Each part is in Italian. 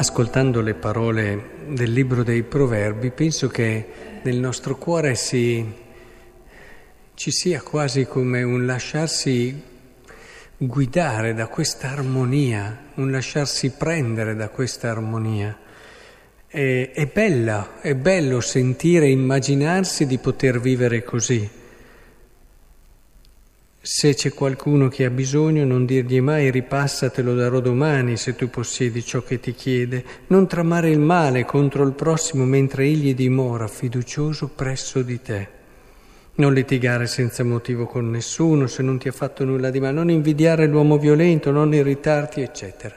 Ascoltando le parole del libro dei proverbi, penso che nel nostro cuore si, ci sia quasi come un lasciarsi guidare da questa armonia, un lasciarsi prendere da questa armonia. È, è bella, è bello sentire immaginarsi di poter vivere così. Se c'è qualcuno che ha bisogno, non dirgli mai ripassa, te lo darò domani se tu possiedi ciò che ti chiede. Non tramare il male contro il prossimo mentre egli dimora fiducioso presso di te. Non litigare senza motivo con nessuno se non ti ha fatto nulla di male. Non invidiare l'uomo violento, non irritarti, eccetera.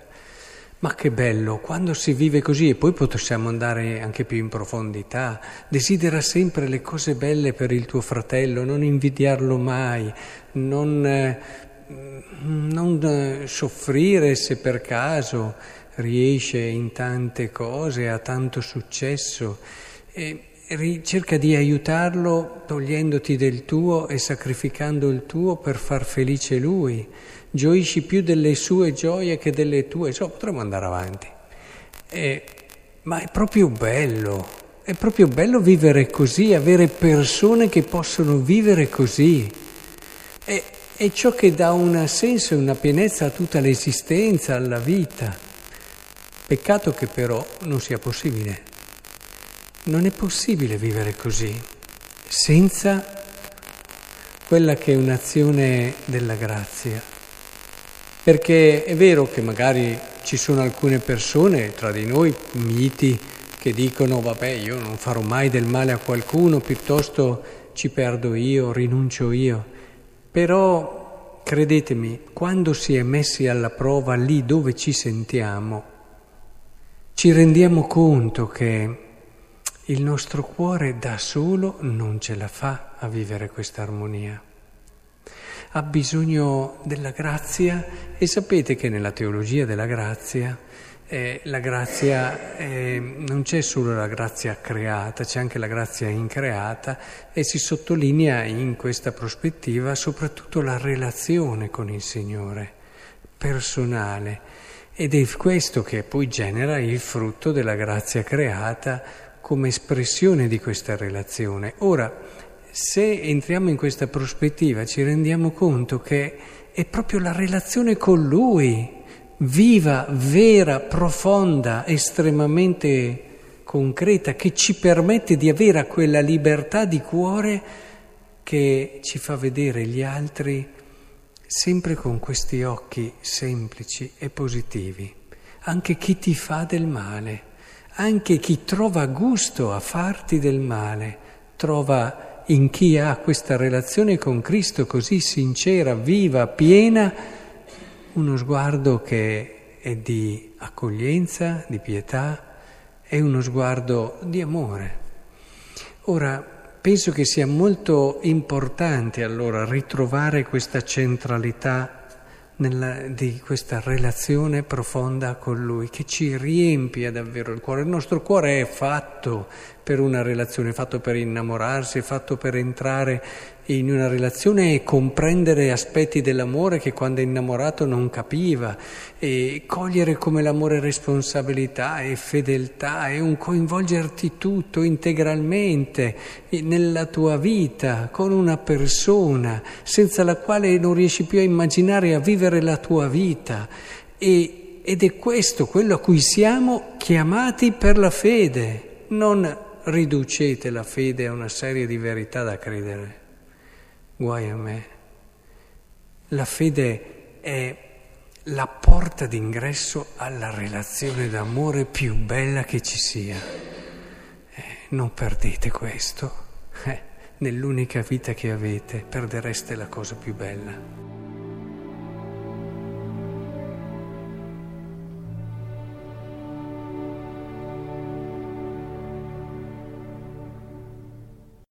Ma che bello, quando si vive così e poi possiamo andare anche più in profondità, desidera sempre le cose belle per il tuo fratello, non invidiarlo mai, non, eh, non eh, soffrire se per caso riesce in tante cose, ha tanto successo. E cerca di aiutarlo togliendoti del tuo e sacrificando il tuo per far felice lui gioisci più delle sue gioie che delle tue, insomma potremmo andare avanti. E, ma è proprio bello, è proprio bello vivere così, avere persone che possono vivere così. È, è ciò che dà un senso e una pienezza a tutta l'esistenza, alla vita. Peccato che però non sia possibile. Non è possibile vivere così, senza quella che è un'azione della grazia. Perché è vero che magari ci sono alcune persone tra di noi, miti, che dicono vabbè io non farò mai del male a qualcuno, piuttosto ci perdo io, rinuncio io. Però credetemi, quando si è messi alla prova lì dove ci sentiamo, ci rendiamo conto che il nostro cuore da solo non ce la fa a vivere questa armonia ha bisogno della grazia e sapete che nella teologia della grazia eh, la grazia eh, non c'è solo la grazia creata, c'è anche la grazia increata e si sottolinea in questa prospettiva soprattutto la relazione con il Signore, personale. Ed è questo che poi genera il frutto della grazia creata come espressione di questa relazione. Ora, se entriamo in questa prospettiva ci rendiamo conto che è proprio la relazione con Lui, viva, vera, profonda, estremamente concreta, che ci permette di avere quella libertà di cuore che ci fa vedere gli altri sempre con questi occhi semplici e positivi, anche chi ti fa del male, anche chi trova gusto a farti del male, trova in chi ha questa relazione con Cristo così sincera, viva, piena, uno sguardo che è di accoglienza, di pietà, è uno sguardo di amore. Ora, penso che sia molto importante allora ritrovare questa centralità nella, di questa relazione profonda con Lui, che ci riempie davvero il cuore. Il nostro cuore è fatto per una relazione, è fatto per innamorarsi, è fatto per entrare in una relazione e comprendere aspetti dell'amore che quando è innamorato non capiva, e cogliere come l'amore responsabilità e fedeltà, è un coinvolgerti tutto integralmente nella tua vita, con una persona, senza la quale non riesci più a immaginare e a vivere la tua vita. E, ed è questo quello a cui siamo chiamati per la fede, non riducete la fede a una serie di verità da credere. Guai a me. La fede è la porta d'ingresso alla relazione d'amore più bella che ci sia. Eh, non perdete questo. Eh, nell'unica vita che avete perdereste la cosa più bella.